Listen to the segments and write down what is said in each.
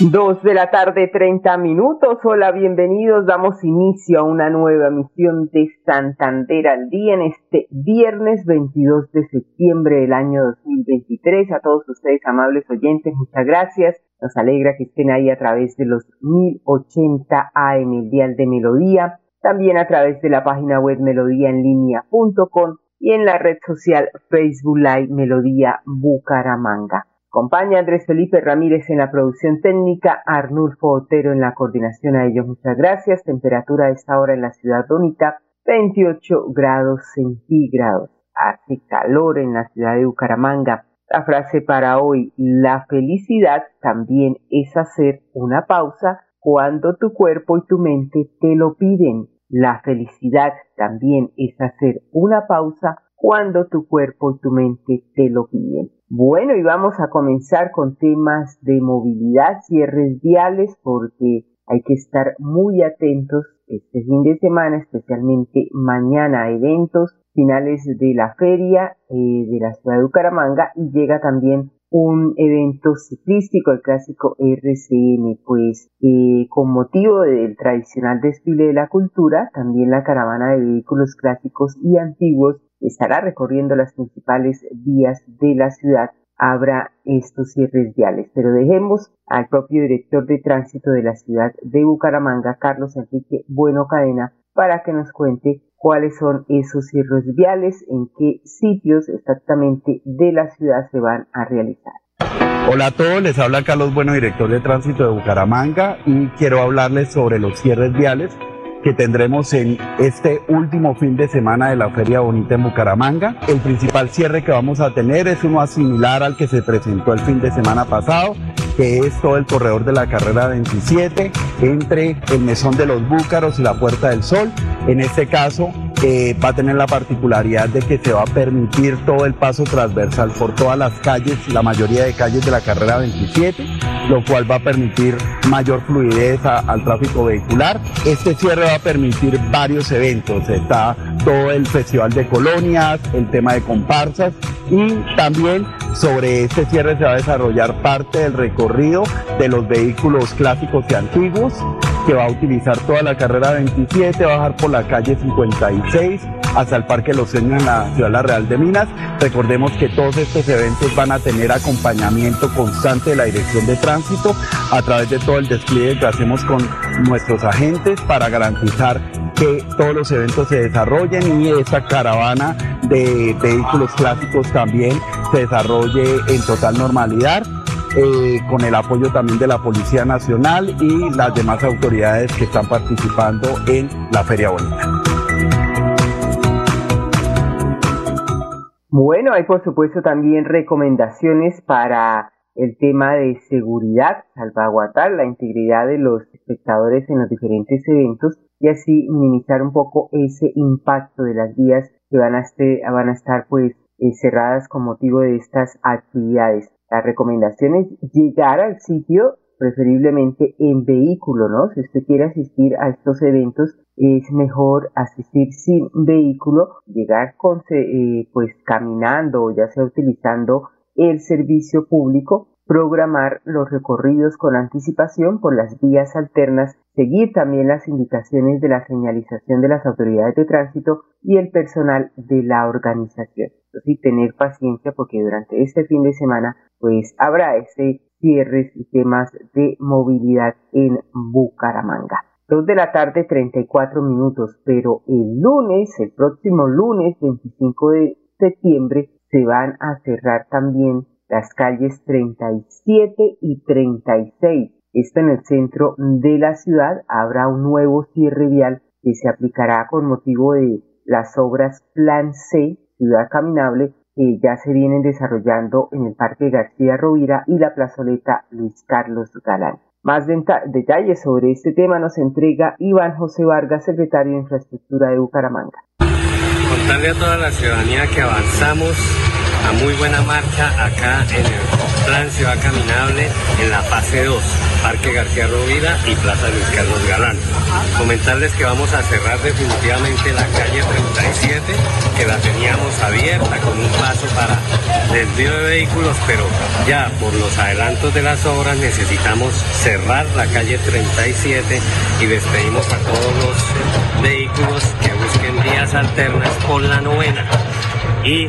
Dos de la tarde, treinta minutos. Hola, bienvenidos. Damos inicio a una nueva misión de Santander al día en este viernes 22 de septiembre del año 2023. A todos ustedes, amables oyentes, muchas gracias. Nos alegra que estén ahí a través de los 1080 AM, el Dial de Melodía. También a través de la página web melodíaenlínea.com y en la red social Facebook Live Melodía Bucaramanga. Acompaña Andrés Felipe Ramírez en la producción técnica, Arnulfo Otero en la coordinación. A ellos muchas gracias. Temperatura a esta hora en la ciudad bonita, 28 grados centígrados. Hace calor en la ciudad de Bucaramanga. La frase para hoy, la felicidad también es hacer una pausa cuando tu cuerpo y tu mente te lo piden. La felicidad también es hacer una pausa cuando tu cuerpo y tu mente te lo piden. Bueno, y vamos a comenzar con temas de movilidad, cierres viales, porque hay que estar muy atentos este fin de semana, especialmente mañana, eventos finales de la feria eh, de la ciudad de Bucaramanga y llega también un evento ciclístico, el clásico RCN, pues eh, con motivo del tradicional desfile de la cultura, también la caravana de vehículos clásicos y antiguos estará recorriendo las principales vías de la ciudad, habrá estos cierres viales. Pero dejemos al propio director de tránsito de la ciudad de Bucaramanga, Carlos Enrique Bueno Cadena, para que nos cuente cuáles son esos cierres viales, en qué sitios exactamente de la ciudad se van a realizar. Hola a todos, les habla Carlos Bueno, director de tránsito de Bucaramanga y quiero hablarles sobre los cierres viales que tendremos en este último fin de semana de la Feria Bonita en Bucaramanga. El principal cierre que vamos a tener es uno similar al que se presentó el fin de semana pasado, que es todo el corredor de la carrera 27 entre el Mesón de los Búcaros y la Puerta del Sol. En este caso, va a tener la particularidad de que se va a permitir todo el paso transversal por todas las calles, la mayoría de calles de la carrera 27, lo cual va a permitir mayor fluidez al tráfico vehicular. Este cierre va a permitir varios eventos. Está todo el Festival de Colonias, el tema de comparsas y también sobre este cierre se va a desarrollar parte del recorrido de los vehículos clásicos y antiguos que va a utilizar toda la carrera 27, va a bajar por la calle 56 hasta el Parque Los Sueños en la ciudad La Real de Minas. Recordemos que todos estos eventos van a tener acompañamiento constante de la Dirección de Tránsito a través de todo el despliegue que hacemos con nuestros agentes para garantizar que todos los eventos se desarrollen y esta caravana de vehículos clásicos también se desarrolle en total normalidad. Eh, con el apoyo también de la Policía Nacional y las demás autoridades que están participando en la Feria Bonita. Bueno, hay por supuesto también recomendaciones para el tema de seguridad, salvaguardar la integridad de los espectadores en los diferentes eventos y así minimizar un poco ese impacto de las vías que van a, este, estar pues eh, cerradas con motivo de estas actividades. La recomendación es llegar al sitio preferiblemente en vehículo, ¿no? Si usted quiere asistir a estos eventos, es mejor asistir sin vehículo, llegar con, eh, pues caminando o ya sea utilizando el servicio público, programar los recorridos con anticipación por las vías alternas, seguir también las indicaciones de la señalización de las autoridades de tránsito y el personal de la organización. Y tener paciencia porque durante este fin de semana pues habrá ese cierres y temas de movilidad en Bucaramanga. Dos de la tarde 34 minutos, pero el lunes, el próximo lunes 25 de septiembre, se van a cerrar también las calles 37 y 36. Esto en el centro de la ciudad habrá un nuevo cierre vial que se aplicará con motivo de las obras Plan C, Ciudad Caminable, que ya se vienen desarrollando en el Parque García Rovira y la plazoleta Luis Carlos Galán. Más detalles sobre este tema nos entrega Iván José Vargas, secretario de Infraestructura de Bucaramanga. Contarle a toda la ciudadanía que avanzamos a muy buena marcha acá en el Plan Ciudad Caminable en la fase 2, Parque García Rovira y Plaza Luis Carlos Galán. Comentarles que vamos a cerrar definitivamente la calle 37, que la teníamos abierta con un paso para desvío de vehículos, pero ya por los adelantos de las obras necesitamos cerrar la calle 37 y despedimos a todos los vehículos que busquen vías alternas por la novena y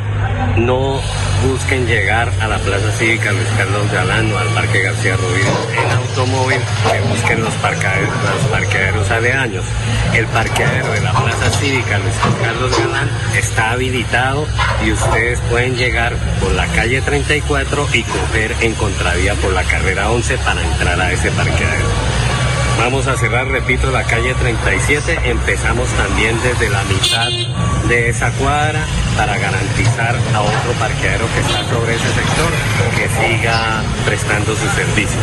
no busquen llegar a la Plaza Cívica Luis Carlos Galán o al Parque García Rubio en automóvil, que busquen los parqueaderos, los parqueaderos aledaños. El parqueadero de la Plaza Cívica Luis Carlos Galán está habilitado y ustedes pueden llegar por la calle 34 y coger en contravía por la carrera 11 para entrar a ese parqueadero. Vamos a cerrar, repito, la calle 37. Empezamos también desde la mitad de esa cuadra para garantizar a otro parqueadero que está sobre ese sector que siga prestando su servicio.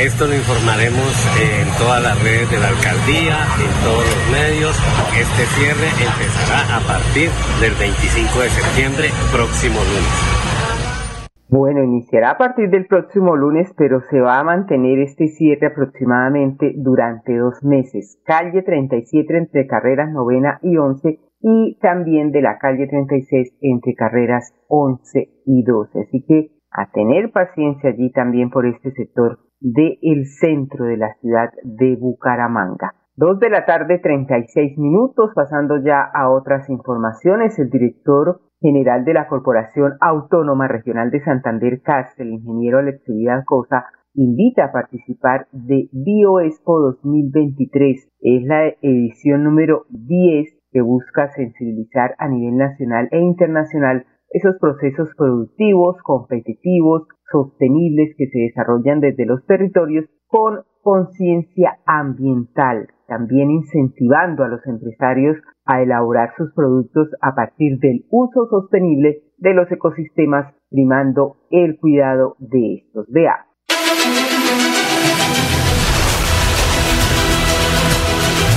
Esto lo informaremos en todas las redes de la alcaldía, en todos los medios. Este cierre empezará a partir del 25 de septiembre, próximo lunes. Bueno, iniciará a partir del próximo lunes, pero se va a mantener este cierre aproximadamente durante dos meses. Calle 37 entre carreras novena y 11 y también de la calle 36 entre carreras 11 y 12. Así que a tener paciencia allí también por este sector del centro de la ciudad de Bucaramanga. Dos de la tarde, 36 minutos, pasando ya a otras informaciones. El director general de la Corporación Autónoma Regional de Santander CAS, el ingeniero Alexidad Cosa, invita a participar de BioExpo 2023. Es la edición número 10 que busca sensibilizar a nivel nacional e internacional esos procesos productivos, competitivos, sostenibles que se desarrollan desde los territorios con conciencia ambiental, también incentivando a los empresarios a elaborar sus productos a partir del uso sostenible de los ecosistemas, primando el cuidado de estos. Vea.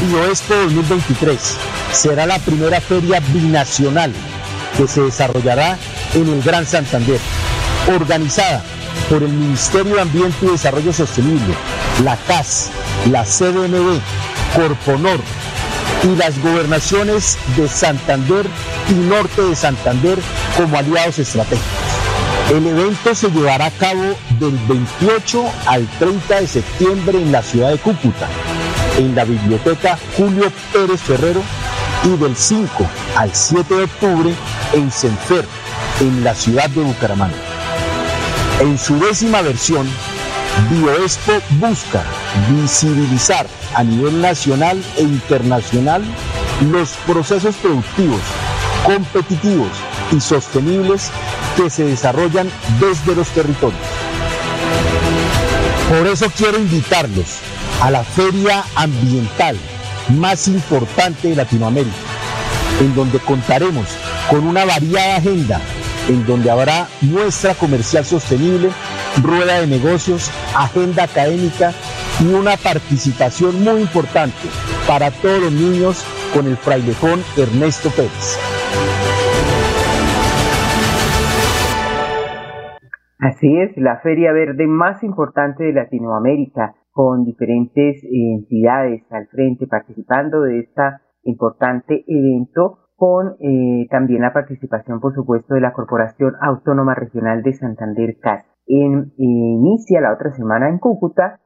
BioExpo 2023 será la primera feria binacional que se desarrollará en el Gran Santander, organizada por el Ministerio de Ambiente y Desarrollo Sostenible, la CAS, la CDMD, Corponor, y las gobernaciones de Santander y Norte de Santander como aliados estratégicos. El evento se llevará a cabo del 28 al 30 de septiembre en la ciudad de Cúcuta, en la biblioteca Julio Pérez Ferrero, y del 5 al 7 de octubre en Senfer, en la ciudad de Bucaramanga. En su décima versión, BioExpo busca visibilizar a nivel nacional e internacional los procesos productivos, competitivos y sostenibles que se desarrollan desde los territorios. Por eso quiero invitarlos a la feria ambiental más importante de Latinoamérica, en donde contaremos con una variada agenda, en donde habrá muestra comercial sostenible, rueda de negocios, agenda académica y una participación muy importante para todos los niños con el frailejón Ernesto Pérez. Así es, la feria verde más importante de Latinoamérica, con diferentes entidades al frente participando de este importante evento, con eh, también la participación, por supuesto, de la Corporación Autónoma Regional de Santander CAS. En, inicia la otra semana en Cúcuta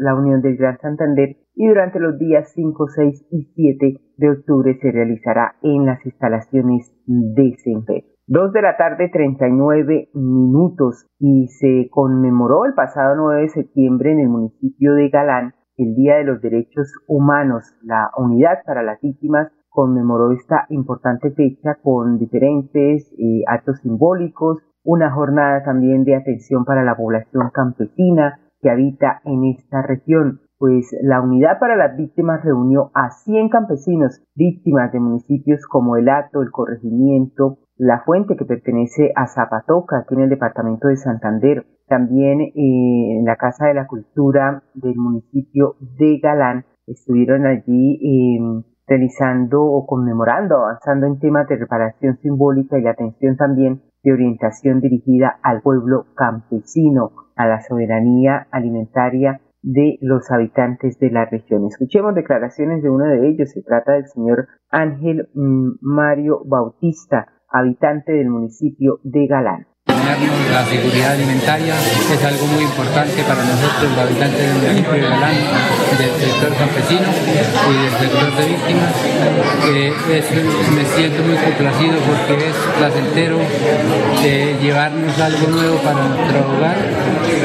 la Unión del Gran Santander, y durante los días 5, 6 y 7 de octubre se realizará en las instalaciones de Semper. 2 de la tarde 39 minutos y se conmemoró el pasado 9 de septiembre en el municipio de Galán el Día de los Derechos Humanos. La Unidad para las Víctimas conmemoró esta importante fecha con diferentes eh, actos simbólicos, una jornada también de atención para la población campesina, que habita en esta región. pues la Unidad para las Víctimas reunió a 100 campesinos víctimas de municipios como El Hato, El Corregimiento, La Fuente, que pertenece a Zapatoca, aquí en el departamento de Santander, también eh, en la Casa de la Cultura del municipio de Galán, estuvieron allí em, realizando o conmemorando, avanzando en temas de reparación simbólica y atención también de orientación dirigida al pueblo campesino, a la soberanía alimentaria de los habitantes de la región. Escuchemos declaraciones de uno de ellos. Se trata del señor Ángel mm, Mario Bautista, habitante del municipio de Galán la seguridad alimentaria es algo muy importante para nosotros, los habitantes del municipio de Galán, del sector campesino y del sector de víctimas. me siento muy complacido porque es placentero eh, llevarnos algo nuevo para nuestro hogar,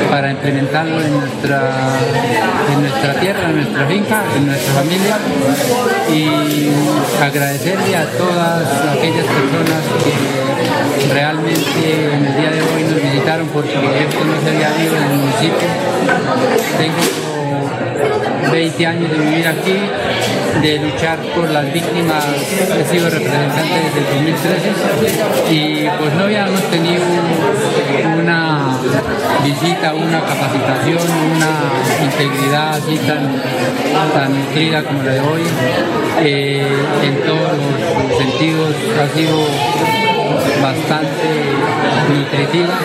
para implementarlo en nuestra, en nuestra tierra, en nuestra finca, en nuestra familia y agradecerle a todas aquellas personas que realmente en el día de hoy nos visitaron porque esto no se había visto en el municipio. Tengo 20 años de vivir aquí, de luchar por las víctimas, he sido representante desde el 2013 y pues no habíamos tenido visita, una capacitación, una integridad así tan, tan nutrida como la de hoy. Eh, en todos los sentidos ha sido bastante nutritiva,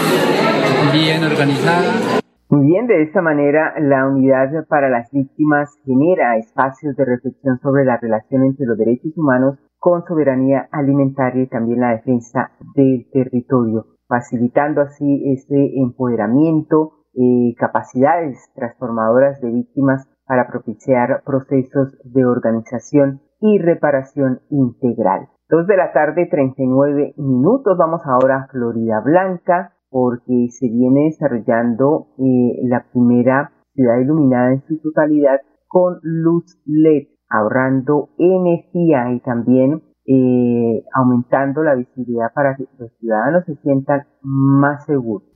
bien organizada. Muy bien, de esta manera la Unidad para las Víctimas genera espacios de reflexión sobre la relación entre los derechos humanos con soberanía alimentaria y también la defensa del territorio, facilitando así este empoderamiento, y capacidades transformadoras de víctimas para propiciar procesos de organización y reparación integral. Dos de la tarde, 39 minutos. Vamos ahora a Florida Blanca porque se viene desarrollando eh, la primera ciudad iluminada en su totalidad con luz LED, ahorrando energía y también eh, aumentando la visibilidad para que los ciudadanos se sientan más seguros.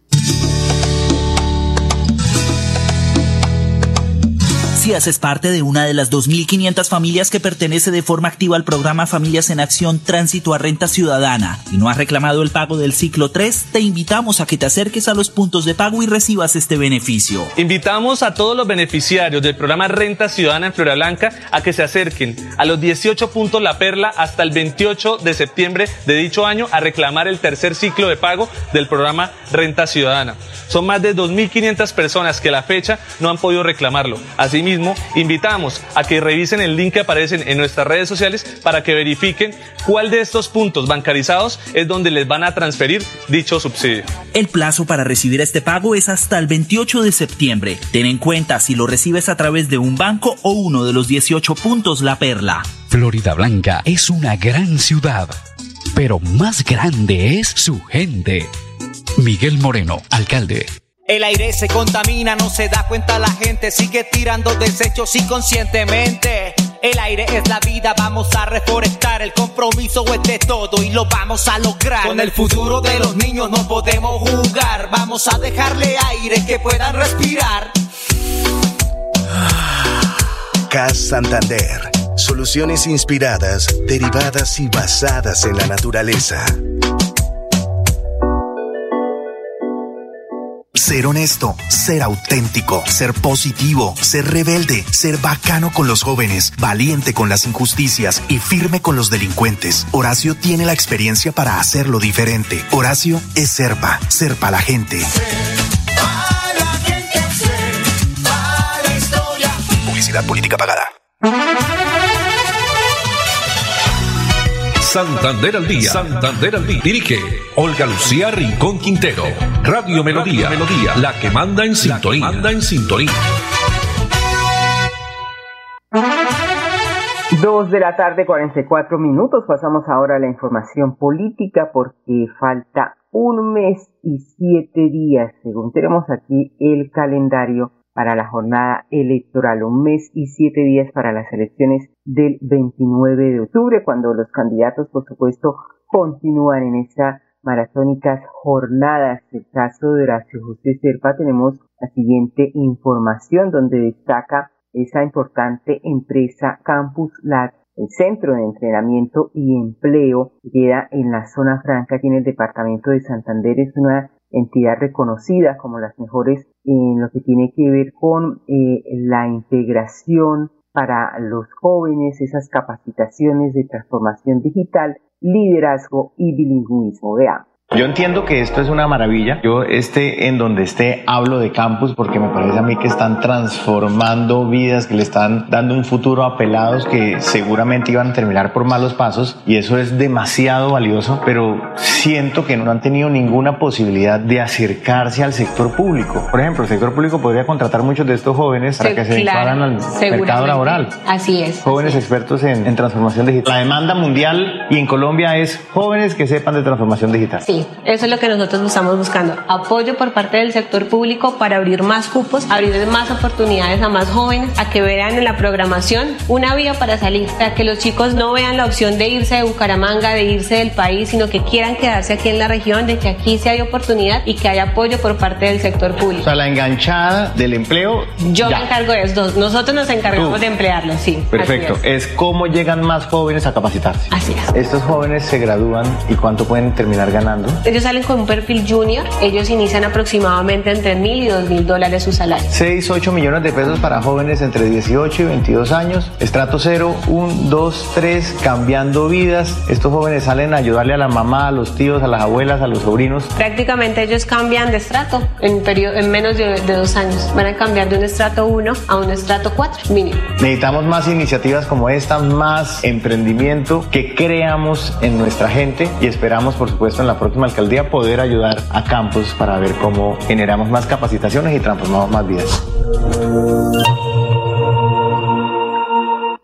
Si haces parte de una de las 2.500 familias que pertenece de forma activa al programa Familias en Acción Tránsito a Renta Ciudadana y no has reclamado el pago del ciclo 3, te invitamos a que te acerques a los puntos de pago y recibas este beneficio. Invitamos a todos los beneficiarios del programa Renta Ciudadana en Florida Blanca a que se acerquen a los 18 puntos La Perla hasta el 28 de septiembre de dicho año a reclamar el tercer ciclo de pago del programa Renta Ciudadana. Son más de 2.500 personas que a la fecha no han podido reclamarlo. Asimismo, invitamos a que revisen el link que aparece en nuestras redes sociales para que verifiquen cuál de estos puntos bancarizados es donde les van a transferir dicho subsidio. El plazo para recibir este pago es hasta el 28 de septiembre. Ten en cuenta si lo recibes a través de un banco o uno de los 18 puntos La Perla. Florida Blanca es una gran ciudad, pero más grande es su gente. Miguel Moreno, alcalde. El aire se contamina, no se da cuenta la gente, sigue tirando desechos inconscientemente. El aire es la vida, vamos a reforestar, el compromiso es de todo y lo vamos a lograr. Con el futuro de los niños no podemos jugar, vamos a dejarle aire que puedan respirar. CAS Santander, soluciones inspiradas, derivadas y basadas en la naturaleza. Ser honesto, ser auténtico, ser positivo, ser rebelde, ser bacano con los jóvenes, valiente con las injusticias y firme con los delincuentes. Horacio tiene la experiencia para hacerlo diferente. Horacio es Serpa, Serpa la gente. Publicidad política pagada. Santander al día. Santander al día. Dirige Olga Lucía Rincón Quintero. Radio Melodía. Melodía. La que manda en sintonía. Manda en sintonía. Dos de la tarde, 44 minutos. Pasamos ahora a la información política porque falta un mes y siete días, según tenemos aquí el calendario para la jornada electoral, un mes y siete días para las elecciones del 29 de octubre, cuando los candidatos, por supuesto, continúan en esas maratónicas jornadas. El caso de Horacio José Serpa, tenemos la siguiente información donde destaca esa importante empresa Campus Lat, el centro de entrenamiento y empleo queda en la zona franca aquí en el departamento de Santander. Es una entidad reconocida como las mejores en lo que tiene que ver con eh, la integración para los jóvenes, esas capacitaciones de transformación digital, liderazgo y bilingüismo. Veamos. Yo entiendo que esto es una maravilla. Yo esté en donde esté hablo de campus porque me parece a mí que están transformando vidas, que le están dando un futuro a pelados que seguramente iban a terminar por malos pasos y eso es demasiado valioso, pero siento que no han tenido ninguna posibilidad de acercarse al sector público. Por ejemplo, el sector público podría contratar muchos de estos jóvenes para que se vinculan al mercado laboral. Así es. Jóvenes expertos en, en transformación digital. La demanda mundial y en Colombia es jóvenes que sepan de transformación digital. Sí, eso es lo que nosotros estamos buscando. Apoyo por parte del sector público para abrir más cupos, abrir más oportunidades a más jóvenes, a que vean en la programación una vía para salir, a que los chicos no vean la opción de irse de Bucaramanga, de irse del país, sino que quieran quedarse aquí en la región, de que aquí sí hay oportunidad y que hay apoyo por parte del sector público. O sea, la enganchada del empleo. Yo me encargo de eso. Nosotros nos encargamos de emplearlos, sí. Perfecto. Es. es cómo llegan más jóvenes a capacitarse. Así es. Estos jóvenes se gradúan y cuánto pueden terminar ganando. Ellos salen con un perfil junior, ellos inician aproximadamente entre mil y dos mil dólares su salario. 6, 8 millones de pesos para jóvenes entre 18 y 22 años, estrato 0, 1, 2, 3, cambiando vidas. Estos jóvenes salen a ayudarle a la mamá, a los tíos, a las abuelas, a los sobrinos. Prácticamente ellos cambian de estrato en, periodo, en menos de, de dos años. Van a cambiar de un estrato 1 a un estrato 4 mínimo. Necesitamos más iniciativas como esta, más emprendimiento que creamos en nuestra gente y esperamos, por supuesto, en la próxima alcaldía poder ayudar a campus para ver cómo generamos más capacitaciones y transformamos más vidas.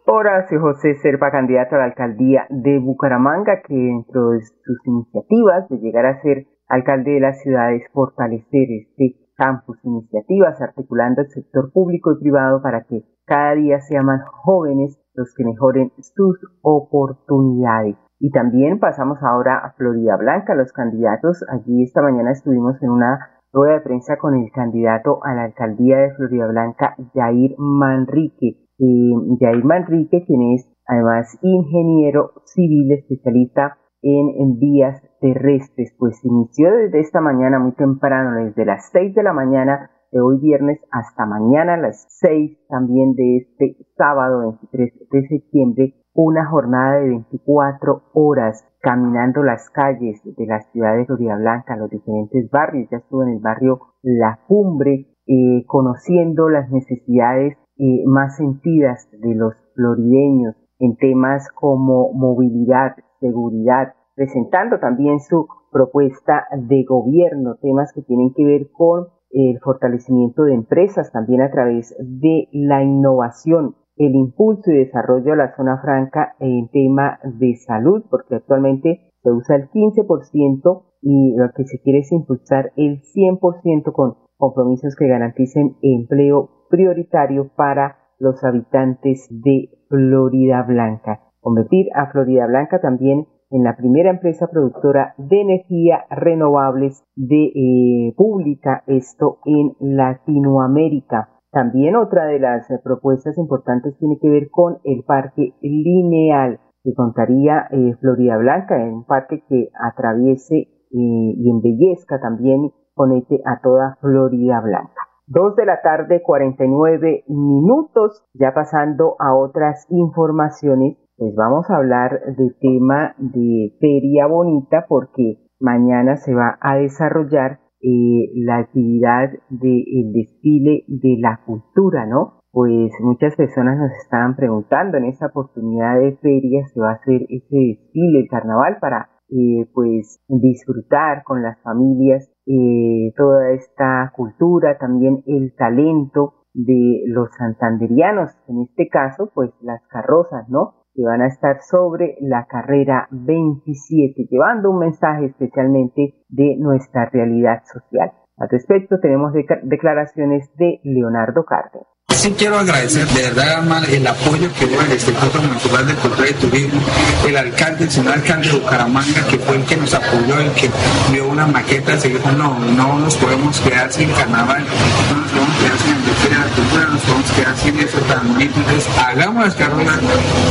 Horacio José Serpa, candidato a la alcaldía de Bucaramanga, que dentro de sus iniciativas de llegar a ser alcalde de la ciudad es fortalecer este campus, iniciativas articulando el sector público y privado para que cada día sean más jóvenes los que mejoren sus oportunidades. Y también pasamos ahora a Florida Blanca, los candidatos. Allí esta mañana estuvimos en una rueda de prensa con el candidato a la alcaldía de Florida Blanca, Jair Manrique. Eh, Jair Manrique, quien es además ingeniero civil especialista en, vías terrestres, pues inició desde esta mañana muy temprano, desde las 6 de la mañana de hoy viernes hasta mañana a las 6 también de este sábado 23 de septiembre una jornada de 24 horas caminando las calles de la ciudad de Florida Blanca, los diferentes barrios. Ya estuve en el barrio La Cumbre, eh, conociendo las necesidades eh, más sentidas de los florideños en temas como movilidad, seguridad, presentando también su propuesta de gobierno, temas que tienen que ver con el fortalecimiento de empresas también a través de la innovación, el impulso y desarrollo de la zona franca en tema de salud, porque actualmente se usa el 15% y lo que se quiere es impulsar el 100% con compromisos que garanticen empleo prioritario para los habitantes de Florida Blanca. Convertir a Florida Blanca también en la primera empresa productora de energía renovables de eh, pública, esto en Latinoamérica. También otra de las eh, propuestas importantes tiene que ver con el parque lineal que contaría eh, Florida Blanca, un parque que atraviese eh, y embellezca también, conecte a toda Florida Blanca. Dos de la tarde, 49 minutos, ya pasando a otras informaciones, pues vamos a hablar de tema de Feria Bonita porque mañana se va a desarrollar eh, la actividad del desfile de la cultura, ¿no? Pues muchas personas nos estaban preguntando en esta oportunidad de feria se va a hacer ese desfile, el carnaval, para eh, pues disfrutar con las familias eh, toda esta cultura, también el talento de los santanderianos, en este caso, pues las carrozas, ¿no? Que van a estar sobre la carrera 27, llevando un mensaje especialmente de nuestra realidad social. Al respecto tenemos declaraciones de Leonardo Cárdenas. Sí quiero agradecer de verdad el apoyo que dio el Instituto Municipal de Cultura y Turismo, el alcalde, el señor alcalde de Bucaramanga, que fue el que nos apoyó, el que dio una maqueta, se dijo, no, no nos podemos quedar sin carnaval, no nos podemos quedar sin de la Cultura, nos quedar sin eso tan bonito. Entonces, hagamos las carreras.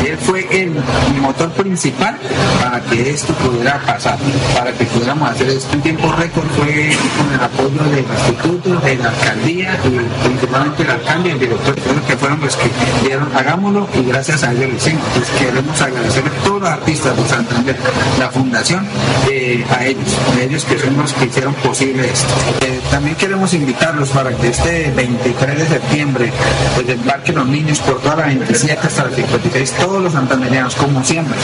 Él fue el motor principal para que esto pudiera pasar, para que pudiéramos hacer esto en tiempo récord. Fue con el apoyo del instituto, de la alcaldía y principalmente el alcalde y el director, que fueron los que dijeron, hagámoslo y gracias a ellos lo hicimos. Entonces, queremos agradecer a todos los artistas de Santander, la fundación, eh, a ellos, a ellos que son los que hicieron posible esto. Eh, también queremos invitarlos para que este 23 de septiembre, el Parque Los Niños, por toda la 27 hasta la 56, todos los santanderianos, como siempre,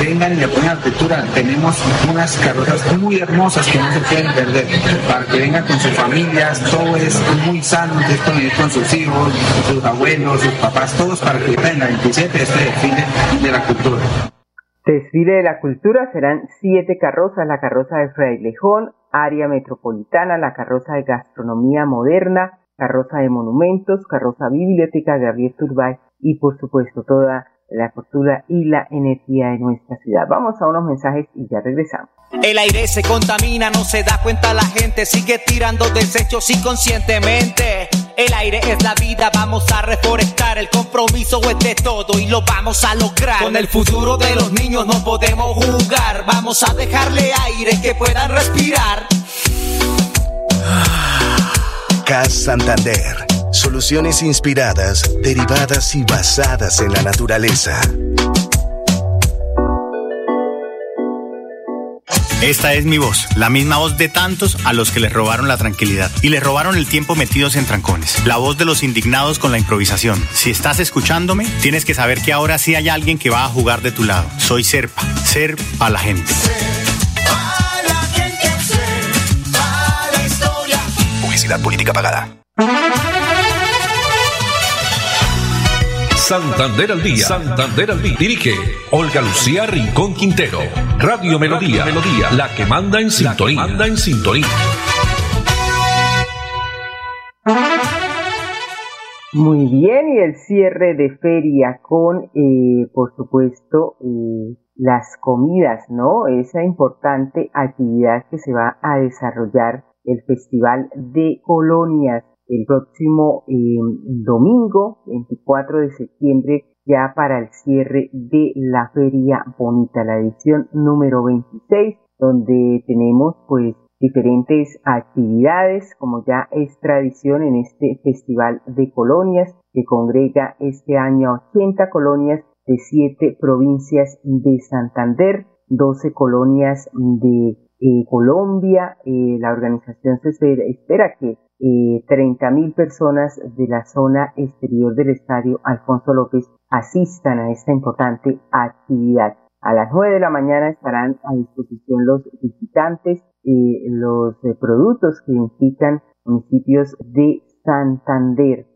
vengan y le ponen altura. Tenemos unas carrozas muy hermosas que no se pueden perder, para que vengan con sus familias, todo es muy sano, es con, con sus hijos, sus abuelos, sus papás, todos para que vengan el 27 este desfile de la cultura. Desfile de la cultura serán siete carrozas, la carroza de Frailejón, área metropolitana, la carroza de gastronomía moderna, carroza de monumentos, carroza biblioteca Gabriel Turbay y por supuesto toda la cultura y la energía de nuestra ciudad. Vamos a unos mensajes y ya regresamos. El aire se contamina, no se da cuenta la gente, sigue tirando desechos inconscientemente. El aire es la vida, vamos a reforestar, el compromiso es de todo y lo vamos a lograr. Con el futuro de los niños no podemos jugar, vamos a dejarle aire que puedan respirar. CAS Santander. Soluciones inspiradas, derivadas y basadas en la naturaleza. Esta es mi voz, la misma voz de tantos a los que les robaron la tranquilidad y les robaron el tiempo metidos en trancones. La voz de los indignados con la improvisación. Si estás escuchándome, tienes que saber que ahora sí hay alguien que va a jugar de tu lado. Soy Serpa, Ser a la gente. Publicidad política pagada. Santander al día. Santander al día. Dirige Olga Lucía Rincón Quintero. Radio Melodía. Melodía. La que manda en sintonía. Manda en sintonía. Muy bien, y el cierre de feria con, eh, por supuesto, eh, las comidas, ¿no? Esa importante actividad que se va a desarrollar el Festival de Colonias el próximo eh, domingo 24 de septiembre ya para el cierre de la Feria Bonita, la edición número 26, donde tenemos pues diferentes actividades, como ya es tradición en este Festival de Colonias, que congrega este año 80 colonias de 7 provincias de Santander, 12 colonias de Colombia. Eh, la organización se espera que eh, 30.000 personas de la zona exterior del estadio Alfonso López asistan a esta importante actividad. A las 9 de la mañana estarán a disposición los visitantes, eh, los eh, productos que indican municipios de Santander.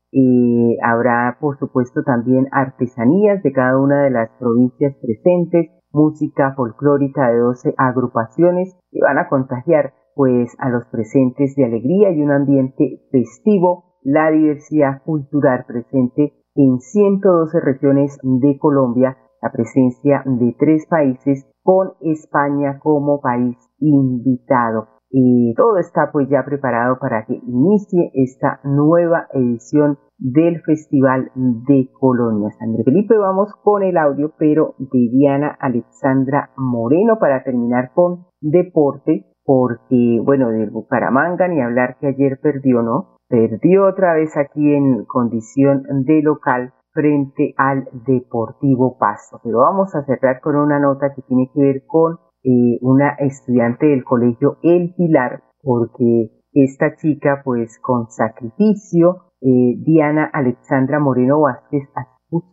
Habrá, por supuesto, también artesanías de cada una de las provincias presentes, música folclórica de 12 agrupaciones que van a contagiar pues a los presentes de alegría y un ambiente festivo, la diversidad cultural presente en 112 regiones de Colombia, la presencia de tres países con España como país invitado. Y todo está pues ya preparado para que inicie esta nueva edición del Festival de Colonias. André Felipe, vamos con el audio, pero de Diana Alexandra Moreno para terminar con deporte porque, bueno, del Bucaramanga ni hablar que ayer perdió, ¿no? Perdió otra vez aquí en condición de local frente al Deportivo Pasto. Pero vamos a cerrar con una nota que tiene que ver con eh, una estudiante del colegio El Pilar, porque esta chica, pues con sacrificio, eh, Diana Alexandra Moreno Vázquez,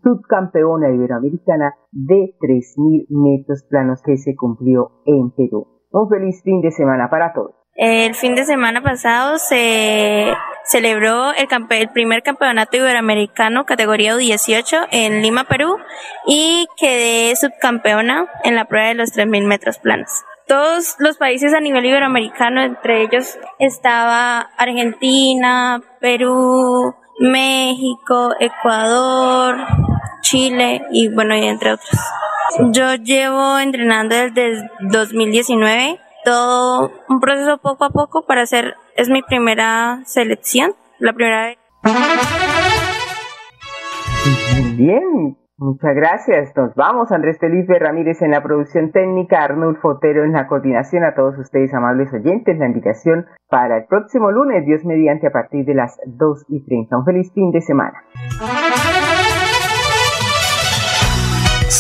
subcampeona iberoamericana de 3.000 metros planos que se cumplió en Perú. Un feliz fin de semana para todos. El fin de semana pasado se celebró el, el, primer campeonato iberoamericano categoría U18 en Lima, Perú, y quedé subcampeona en la prueba de los 3.000 metros planos. Todos los países a nivel iberoamericano, entre ellos estaba Argentina, Perú, México, Ecuador, Chile y bueno, y entre otros. Yo llevo entrenando desde 2019, todo un proceso poco a poco para hacer, es mi primera selección, la primera vez. Bien, muchas gracias. Nos vamos. Andrés Felipe Ramírez en la producción técnica, Arnulfo Otero en la coordinación. A todos ustedes, amables oyentes, la invitación para el próximo lunes, Dios mediante, a partir de las 2 y 30. Un feliz fin de semana.